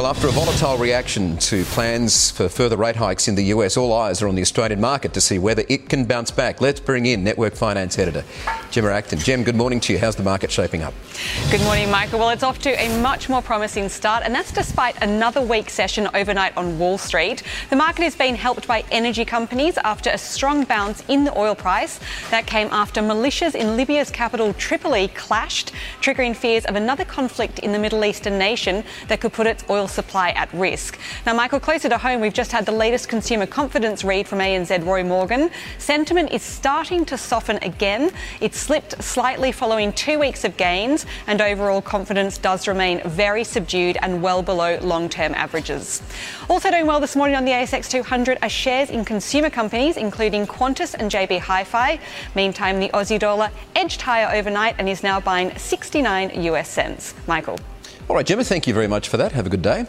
Well, after a volatile reaction to plans for further rate hikes in the US, all eyes are on the Australian market to see whether it can bounce back. Let's bring in Network Finance Editor Gemma Acton. Gem, good morning to you. How's the market shaping up? Good morning, Michael. Well, it's off to a much more promising start, and that's despite another weak session overnight on Wall Street. The market has been helped by energy companies after a strong bounce in the oil price. That came after militias in Libya's capital, Tripoli, clashed, triggering fears of another conflict in the Middle Eastern nation that could put its oil supply at risk. Now, Michael, closer to home, we've just had the latest consumer confidence read from ANZ Roy Morgan. Sentiment is starting to soften again. It slipped slightly following two weeks of gains, and overall confidence does remain very subdued and well below long term averages. Also doing well this morning on the ASX 200 are shares in consumer companies, including Qantas and JB Hi Fi. Meantime, the Aussie dollar edged higher overnight and is now buying 69 US cents. Michael. All right, Gemma, thank you very much for that. Have a good day.